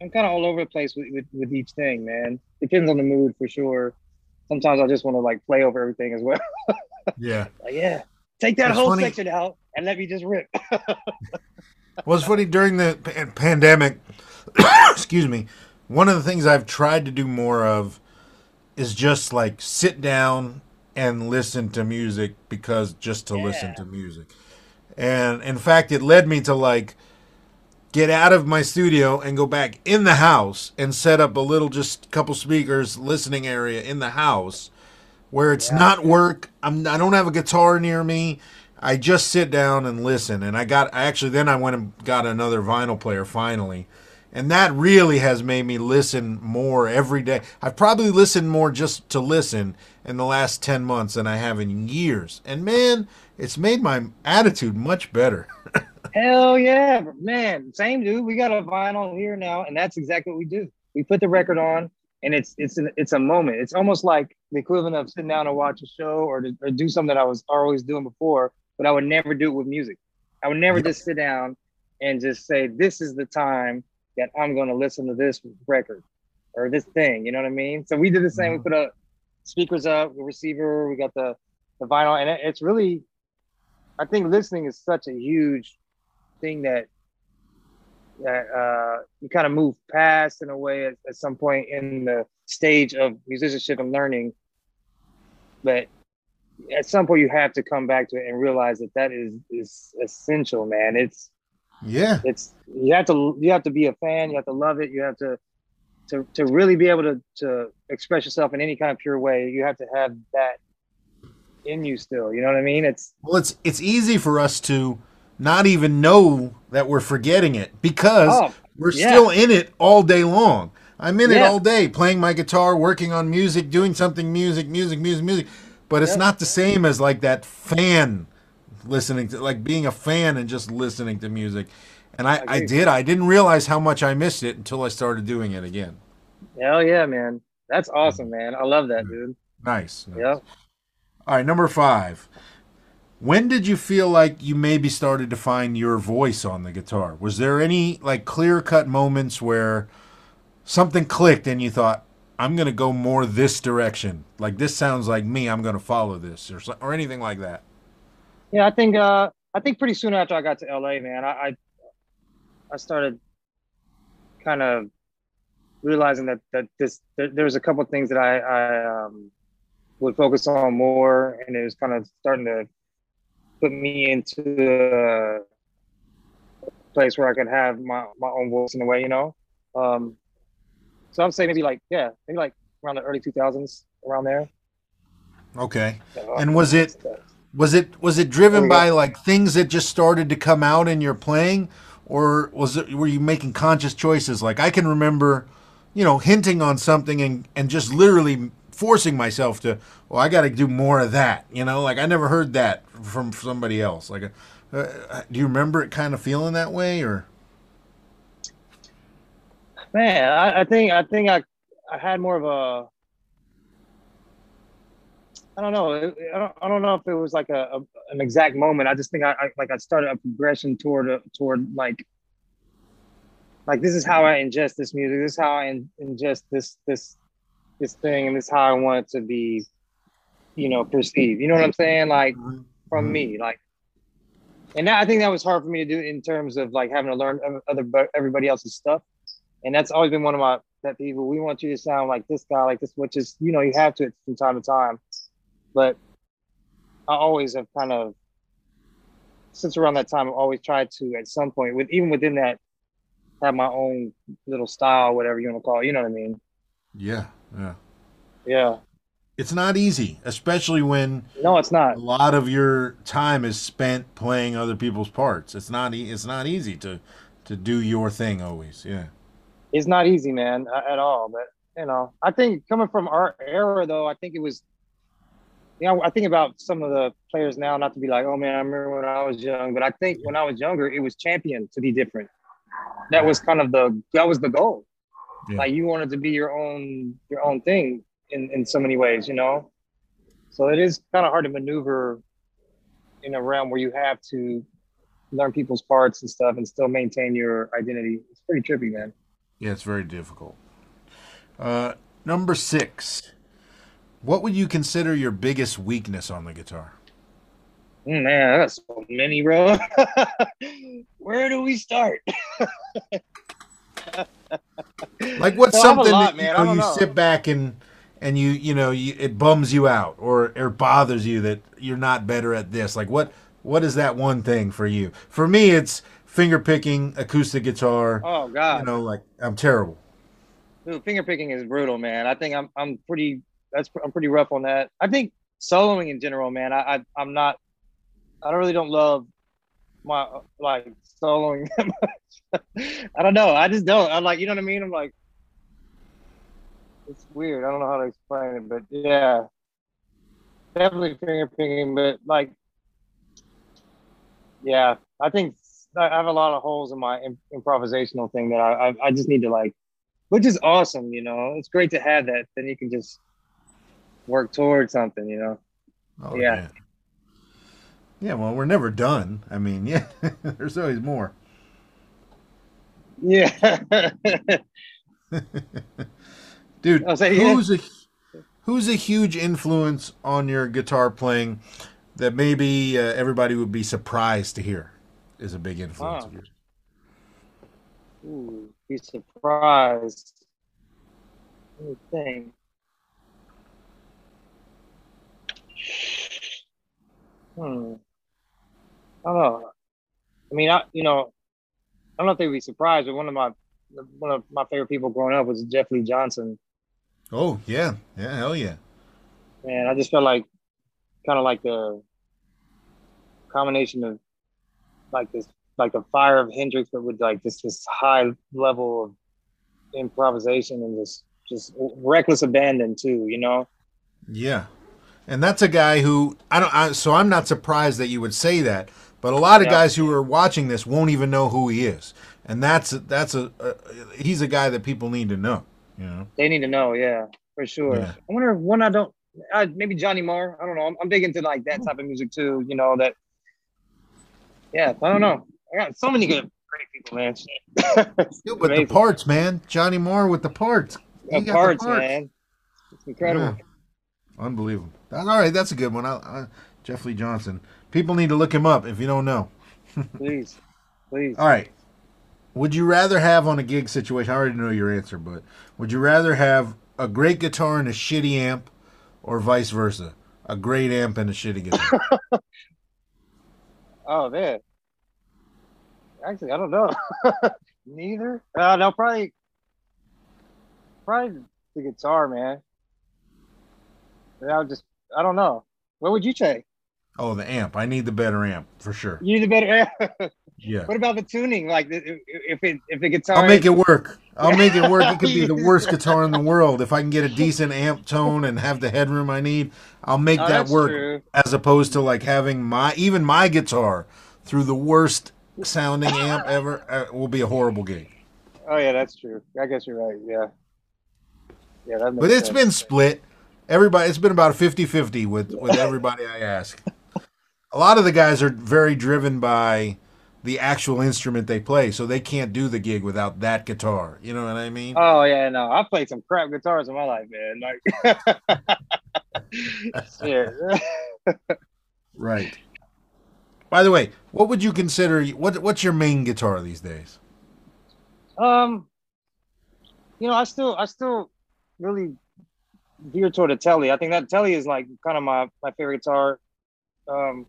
I'm kind of all over the place with, with, with, each thing, man. Depends on the mood for sure. Sometimes I just want to like play over everything as well. yeah. Like, yeah. Take that whole funny. section out and let me just rip. well, it's funny during the pandemic. excuse me. One of the things I've tried to do more of is just like sit down and listen to music because just to yeah. listen to music. And in fact, it led me to like get out of my studio and go back in the house and set up a little just couple speakers listening area in the house where it's yeah. not work. I'm I don't have a guitar near me. I just sit down and listen. And I got actually then I went and got another vinyl player finally. And that really has made me listen more every day. I've probably listened more just to listen in the last 10 months than I have in years. And man, it's made my attitude much better. Hell yeah, man. Same dude. We got a vinyl here now, and that's exactly what we do. We put the record on, and it's it's an, it's a moment. It's almost like the equivalent of sitting down and watch a show or to or do something that I was always doing before, but I would never do it with music. I would never just sit down and just say, "This is the time that I'm going to listen to this record or this thing." You know what I mean? So we did the same. We mm-hmm. put a speakers up, the receiver, we got the the vinyl, and it, it's really. I think listening is such a huge thing that that uh, you kind of move past in a way at, at, some point in the stage of musicianship and learning. But at some point, you have to come back to it and realize that that is is essential, man. It's yeah, it's you have to you have to be a fan. You have to love it. You have to to to really be able to to express yourself in any kind of pure way. You have to have that in you still. You know what I mean? It's well, it's it's easy for us to not even know that we're forgetting it because oh, we're yeah. still in it all day long. I'm in yeah. it all day, playing my guitar, working on music, doing something music, music, music, music. But it's yep. not the same as like that fan listening to like being a fan and just listening to music. And I, I, I did. I didn't realize how much I missed it until I started doing it again. Hell yeah, man. That's awesome, man. I love that, dude. Nice. nice. Yep. All right, number five. When did you feel like you maybe started to find your voice on the guitar? Was there any like clear cut moments where something clicked and you thought, I'm to go more this direction? Like this sounds like me, I'm to follow this or, or anything like that? Yeah, I think, uh, I think pretty soon after I got to LA, man, I, I, I started kind of realizing that, that this, there, there was a couple things that I, I, um, would focus on more and it was kind of starting to put me into a place where I could have my, my own voice in a way, you know. Um, so I'm saying maybe like yeah, maybe like around the early 2000s, around there. Okay. and was it was it was it driven by like things that just started to come out in your playing, or was it were you making conscious choices? Like I can remember, you know, hinting on something and and just literally forcing myself to, well, I got to do more of that. You know, like I never heard that from somebody else. Like, uh, uh, do you remember it kind of feeling that way, or? Man, I, I think I think I I had more of a I don't know. I don't, I don't know if it was like a, a an exact moment. I just think I, I, like I started a progression toward a, toward like like this is how I ingest this music. This is how I in, ingest this this this thing and this is how I want it to be, you know, perceived. You know what I'm saying? Like from me, mm-hmm. like, and that, I think that was hard for me to do in terms of like having to learn other everybody else's stuff. And that's always been one of my that people we want you to sound like this guy, like this, which is you know you have to from time to time, but I always have kind of since around that time I've always tried to at some point with even within that have my own little style, whatever you want to call it. You know what I mean? Yeah, Yeah. Yeah. It's not easy, especially when No, it's not. a lot of your time is spent playing other people's parts. It's not e- it's not easy to to do your thing always. Yeah. It's not easy, man, at all. But you know, I think coming from our era, though, I think it was. You know, I think about some of the players now, not to be like, oh man, I remember when I was young, but I think when I was younger, it was champion to be different. That was kind of the that was the goal. Yeah. Like you wanted to be your own your own thing in in so many ways, you know. So it is kind of hard to maneuver in a realm where you have to learn people's parts and stuff and still maintain your identity. It's pretty trippy, man. Yeah, it's very difficult. Uh, number six. What would you consider your biggest weakness on the guitar? Mm, man, that's so many, bro. Where do we start? Like what's Well, I have a something lot, that you. Know, you know. sit back and and you you know you, it bums you out or or bothers you that you're not better at this. Like what what is that one thing for you? For me, it's finger picking, acoustic guitar. Oh God, You know, like I'm terrible. Dude, finger picking is brutal, man. I think I'm I'm pretty that's I'm pretty rough on that. I think soloing in general, man. I, I I'm not. I don't really don't love my like soloing. I don't know. I just don't. I'm like, you know what I mean? I'm like, it's weird. I don't know how to explain it, but yeah, definitely finger picking. But like, yeah, I think I have a lot of holes in my im- improvisational thing that I, I I just need to like which is awesome, you know. It's great to have that. Then you can just work towards something, you know. Oh, Yeah. Yeah, well, we're never done. I mean, yeah, there's always more. Yeah. Dude, say, yeah. who's a who's a huge influence on your guitar playing that maybe uh, everybody would be surprised to hear is a big influence Oh. of yours? Ooh, be surprised. Let me think. Hmm. I don't know. I mean, I you know, I don't know if they'd be surprised, but one of my one of my favorite people growing up was Jeff Lee Johnson. Oh yeah, yeah, hell yeah. Man, I just felt like kind of like the combination of like this, like the fire of Hendrix, but with like this this high level of improvisation and just just reckless abandon too. You know? Yeah, and that's a guy who I don't. I, so I'm not surprised that you would say that. But a lot of Yeah. guys who are watching this won't even know who he is, and that's that's a, a he's a guy that people need to know. You know. They need to know, yeah, for sure. Yeah. I wonder if one I don't, uh, maybe Johnny Marr. I don't know. I'm, I'm big into like that type of music too. You know that. Yeah, I don't know. I got so many good, great people, man. Dude, but the parts, man. Johnny Marr with the parts. He The parts, man. It's incredible. Yeah. Unbelievable. That's, all right, that's a good one. I, I, Jeff Lee Johnson. People need to look him up if you don't know. Please, please. All right. Would you rather have on a gig situation? I already know your answer, but would you rather have a great guitar and a shitty amp, or vice versa? A great amp and a shitty guitar. Oh man. Actually, I don't know. Neither. Uh, no, probably, probably the guitar, man. And I would just, I don't know. What would you say? oh, the amp. I need the better amp for sure. You need the better. Amp. yeah. what about the tuning? Like, if if it if the guitar. I'll make it work. I'll make it work. It could be the worst guitar in the world. If I can get a decent amp tone and have the headroom I need, I'll make Oh, that work. true. As opposed to like having my even my guitar through the worst sounding amp ever uh, will be a horrible gig. Oh yeah, that's true. I guess you're right. Yeah. Yeah, that But it's sense. been split. Everybody it's been about 50-50 with with everybody I ask. A lot of the guys are very driven by the actual instrument they play, so they can't do the gig without that guitar. You know what I mean? Oh yeah, no, I played some crap guitars in my life, man. Like, shit. Right. By the way, what would you consider? What What's your main guitar these days? Um, you know, I still, I still really veer toward a Tele. I think that Tele is like kind of my my favorite guitar. Um,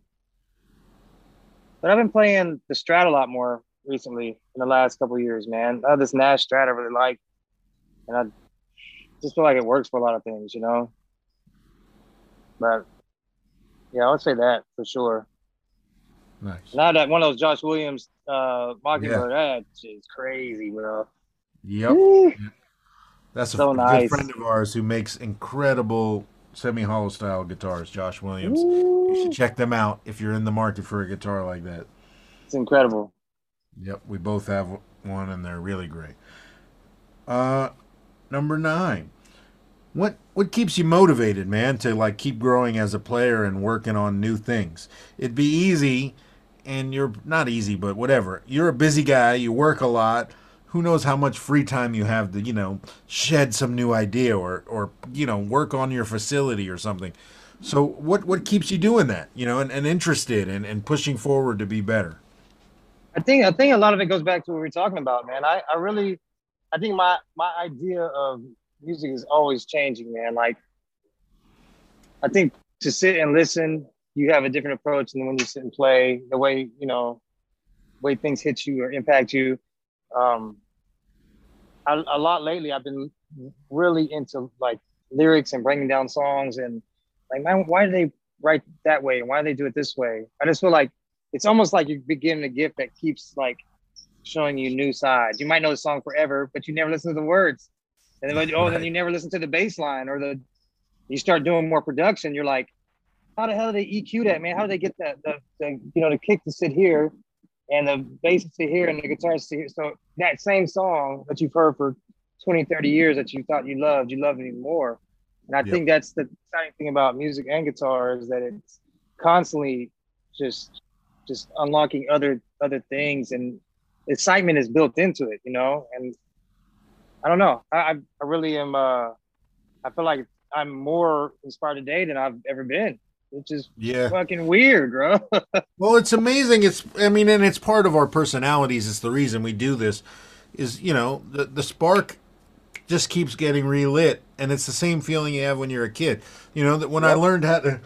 but I've been playing the Strat a lot more recently in the last couple of years, man. I have this Nash Strat I really like, and I just feel like it works for a lot of things, you know. But yeah, I would say that for sure. Nice. Now that one of those Josh Williams uh Mockingbird, that is crazy, bro. Yep. That's a So good friend of ours who makes incredible semi-hollow style guitars, Josh Williams. You should check them out if you're in the market for a guitar like that. It's incredible. Yep, we both have one, and they're really great. Uh, number nine. What what keeps you motivated, man, to like keep growing as a player and working on new things? It'd be easy, and you're not easy, but whatever. You're a busy guy. You work a lot. Who knows how much free time you have to, you know, shed some new idea or or you know work on your facility or something. So what what keeps you doing that? You know, and, and interested and, and pushing forward to be better. I think I think a lot of it goes back to what we are talking about, man. I, I really I think my my idea of music is always changing, man. Like I think to sit and listen, you have a different approach than when you sit and play. The way you know, way things hit you or impact you. Um, a, a lot lately, I've been really into like lyrics and breaking down songs and like, man, why do they write that way and why do they do it this way? I just feel like it's almost like you're beginning a gift that keeps like showing you new sides. You might know the song forever, but you never listen to the words. And then, oh, then you never listen to the bass line or the, you start doing more production. You're like, how the hell do they EQ that, man? How do they get that, the, the you know, the kick to sit here and the bass to here and the guitar to here? So that same song that you've heard for 20, 30 years that you thought you loved, you love it even more. And I Yep. think that's the exciting thing about music and guitar is that it's constantly just just unlocking other other things and excitement is built into it, you know. And I don't know. I I, I really am. Uh, I feel like I'm more inspired today than I've ever been, which is Yeah. fucking weird, bro. Well, it's amazing. It's I mean, and it's part of our personalities. It's the reason we do this. Is you know the the spark just keeps getting relit, and it's the same feeling you have when you're a kid. You know that when I learned how to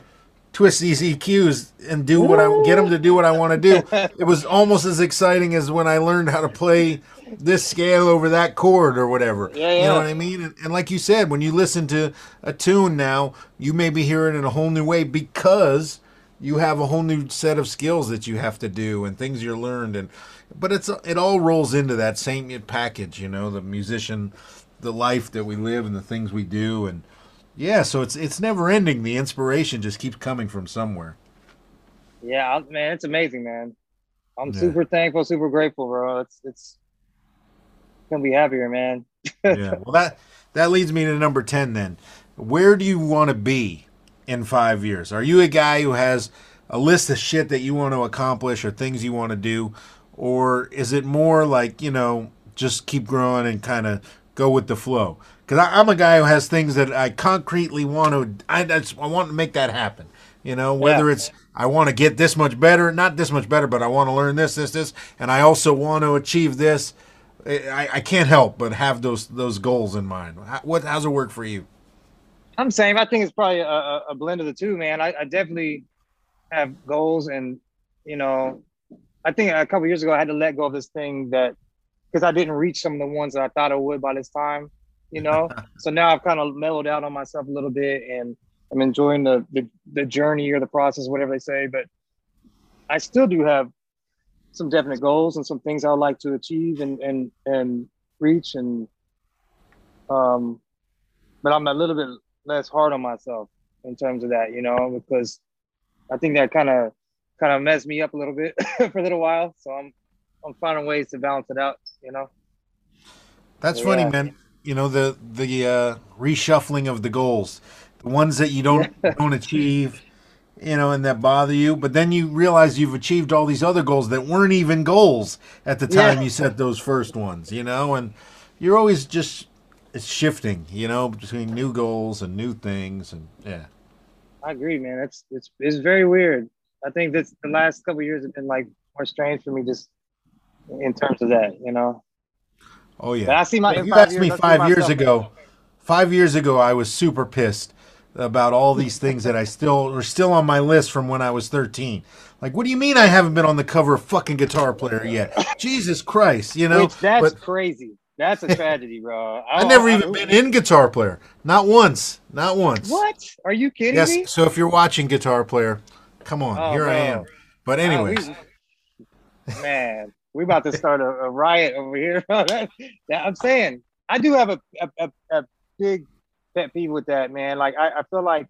twist these EQs and do what I get them to do what I want to do, it was almost as exciting as when I learned how to play this scale over that chord or whatever. Yeah, yeah. You know what I mean? And, and like you said, when you listen to a tune now, you maybe hear it in a whole new way because you have a whole new set of skills that you have to do and things you're learned and but it's it all rolls into that same package, you know, the musician, the life that we live and the things we do and yeah, so it's it's never ending. The inspiration just keeps coming from somewhere. yeah, man, it's amazing, man. I'm Yeah. super thankful, super grateful, bro. It's it's gonna be happier, man. yeah. Well, that that leads me to number ten. Then, where do you want to be in five years? Are you a guy who has a list of shit that you want to accomplish or things you want to do, or is it more like you know just keep growing and kind of go with the flow? Because I'm a guy who has things that I concretely want to. I that's, I want to make that happen. You know, whether Yeah. it's I want to get this much better, not this much better, but I want to learn this, this, this, and I also want to achieve this. I, I can't help but have those those goals in mind. How, what how's it work for you? I'm saying I think it's probably a, a a blend of the two, man. I, I definitely have goals, and you know, I think a couple years ago I had to let go of this thing that because I didn't reach some of the ones that I thought I would by this time, you know. so now I've kind of mellowed out on myself a little bit, and I'm enjoying the, the the journey or the process, whatever they say. But I still do have some definite goals and some things I would like to achieve and and and reach, and um, but I'm a little bit less hard on myself in terms of that, you know, because I think that kind of kind of messed me up a little bit for a little while. So I'm I'm finding ways to balance it out, you know. That's Yeah. funny, man. You know the the uh, reshuffling of the goals, the ones that you don't don't achieve, you know, and that bother you. But then you realize you've achieved all these other goals that weren't even goals at the time Yeah. you set those first ones. You know, and you're always just it's shifting. You know, between new goals and new things, and yeah. I agree, man. It's it's it's very weird. I think this the last couple of years have been like more strange for me, just in terms of that, you know. Oh yeah. But I see my. If you asked me years, see five years ago, five years ago, I was super pissed about all these things that I still are still on my list from when I was 13. Like, what do you mean I haven't been on the cover of fucking Guitar Player yet? Jesus Christ, you know? Which that's but crazy. That's a tragedy, bro. I've never even been in Guitar Player. Not once. Not once. What? Are you kidding yes, me? So if you're watching Guitar Player, come on, Oh, here I am. But Oh, anyways, we- man, we about to start a, a riot over here. that, that- I'm saying, I do have a, a, a, big pet peeve with that, man. Like, I, I feel like,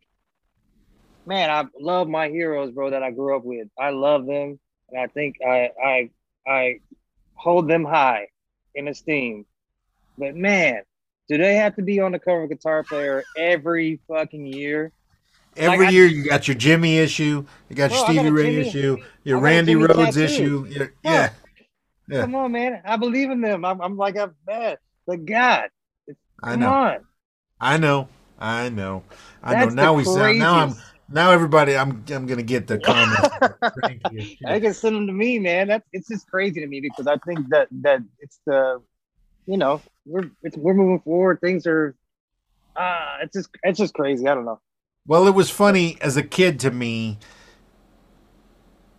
man, I love my heroes, bro, that I grew up with. I love them, and I think I, I, I hold them high in esteem. But man, do they have to be on the cover of Guitar Player every fucking year? every like I- year you got your Jimmy issue, you got your Bro, I got Stevie a Ray Jimmy- issue, your I Randy Rhoads tattoo. issue. your- yeah. Yeah. Come on, man. I believe in them. I'm, I'm like, I'm bad. But God, I come know. on. I know. I know. I That's know. Now we sound. Now I'm. Now everybody. I'm. I'm gonna get the comments. I can send them to me, man. That's it's just crazy to me because I think that that it's the, you know, we're it's, we're moving forward. Things are, ah, it's just it's just crazy. I don't know. Well, it was funny as a kid to me.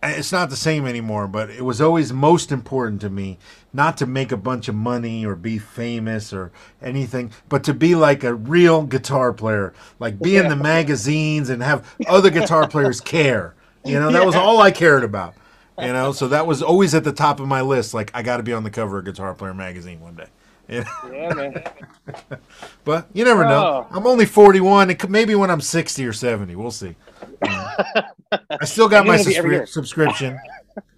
It's not the same anymore, but it was always most important to me not to make a bunch of money or be famous or anything, but to be like a real guitar player, like be in the magazines and have other guitar players care. You know, that was all I cared about. You know, so that was always at the top of my list. Like, I got to be on the cover of Guitar Player magazine one day. Know? Yeah, man. But you never know. Oh. I'm only 41. It could, maybe when I'm 60 or 70, we'll see. Mm. I still got my it'll be every subscri- subscription.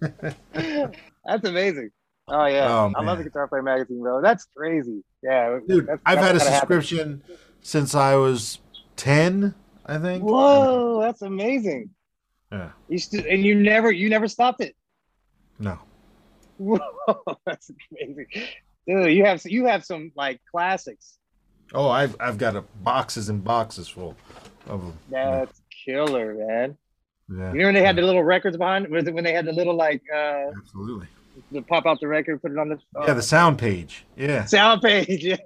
That's amazing. Oh yeah, Oh, I love the Guitar Player magazine, bro. That's crazy. Yeah, Dude, that's- I've that's had a gotta happen. subscription since I was 10, I think. Whoa, that's amazing. Yeah. You still and you never you never stopped it. No. Whoa, that's amazing, dude. You have you have some like classics. Oh, I've I've got a boxes and boxes full of them. That's killer, man. Yeah, You know when they had the little records behind? Was it when they had the little like uh absolutely. the pop out the record, put it on the Yeah, the sound page. Yeah, sound page? Yeah.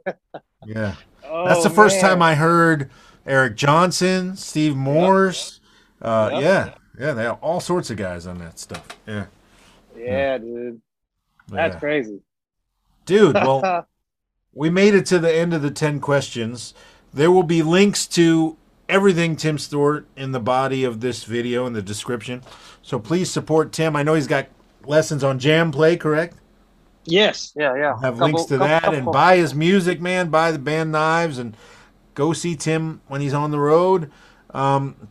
yeah. Oh, That's the first man. time I heard Eric Johnson, Steve Morse. Uh, Yep. Yeah, yeah. They have all sorts of guys on that stuff. Yeah, Yeah, dude. That's yeah. crazy. dude. Well, we made it to the end of the 10 questions. There will be links to everything Tim Stewart in the body of this video in the description. So please support Tim. I know he's got lessons on JamPlay, correct? yes. Yeah, yeah. I'll have Couple- links to couple- that and buy his music, man. Buy the band Knives and go see Tim when he's on the road. Um,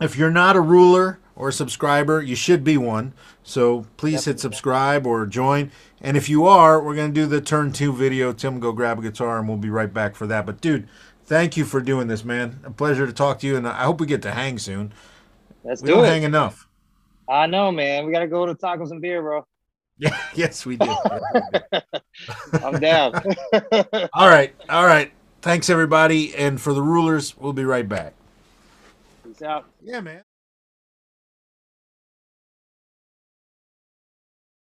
if you're not a ruler or a subscriber, you should be one. So please hit subscribe or join. And if you are, we're going to do the turn two video. Tim go grab a guitar and we'll be right back for that. But dude, thank you for doing this, man. A pleasure to talk to you. And I hope we get to hang soon. Let's We do don't it. hang enough. I know, man. We gotta go to tacos and beer, bro. Yeah, yes, we do. I'm down. all right. All right. Thanks, everybody. And for the rulers, we'll be right back. Peace out. Yeah, man.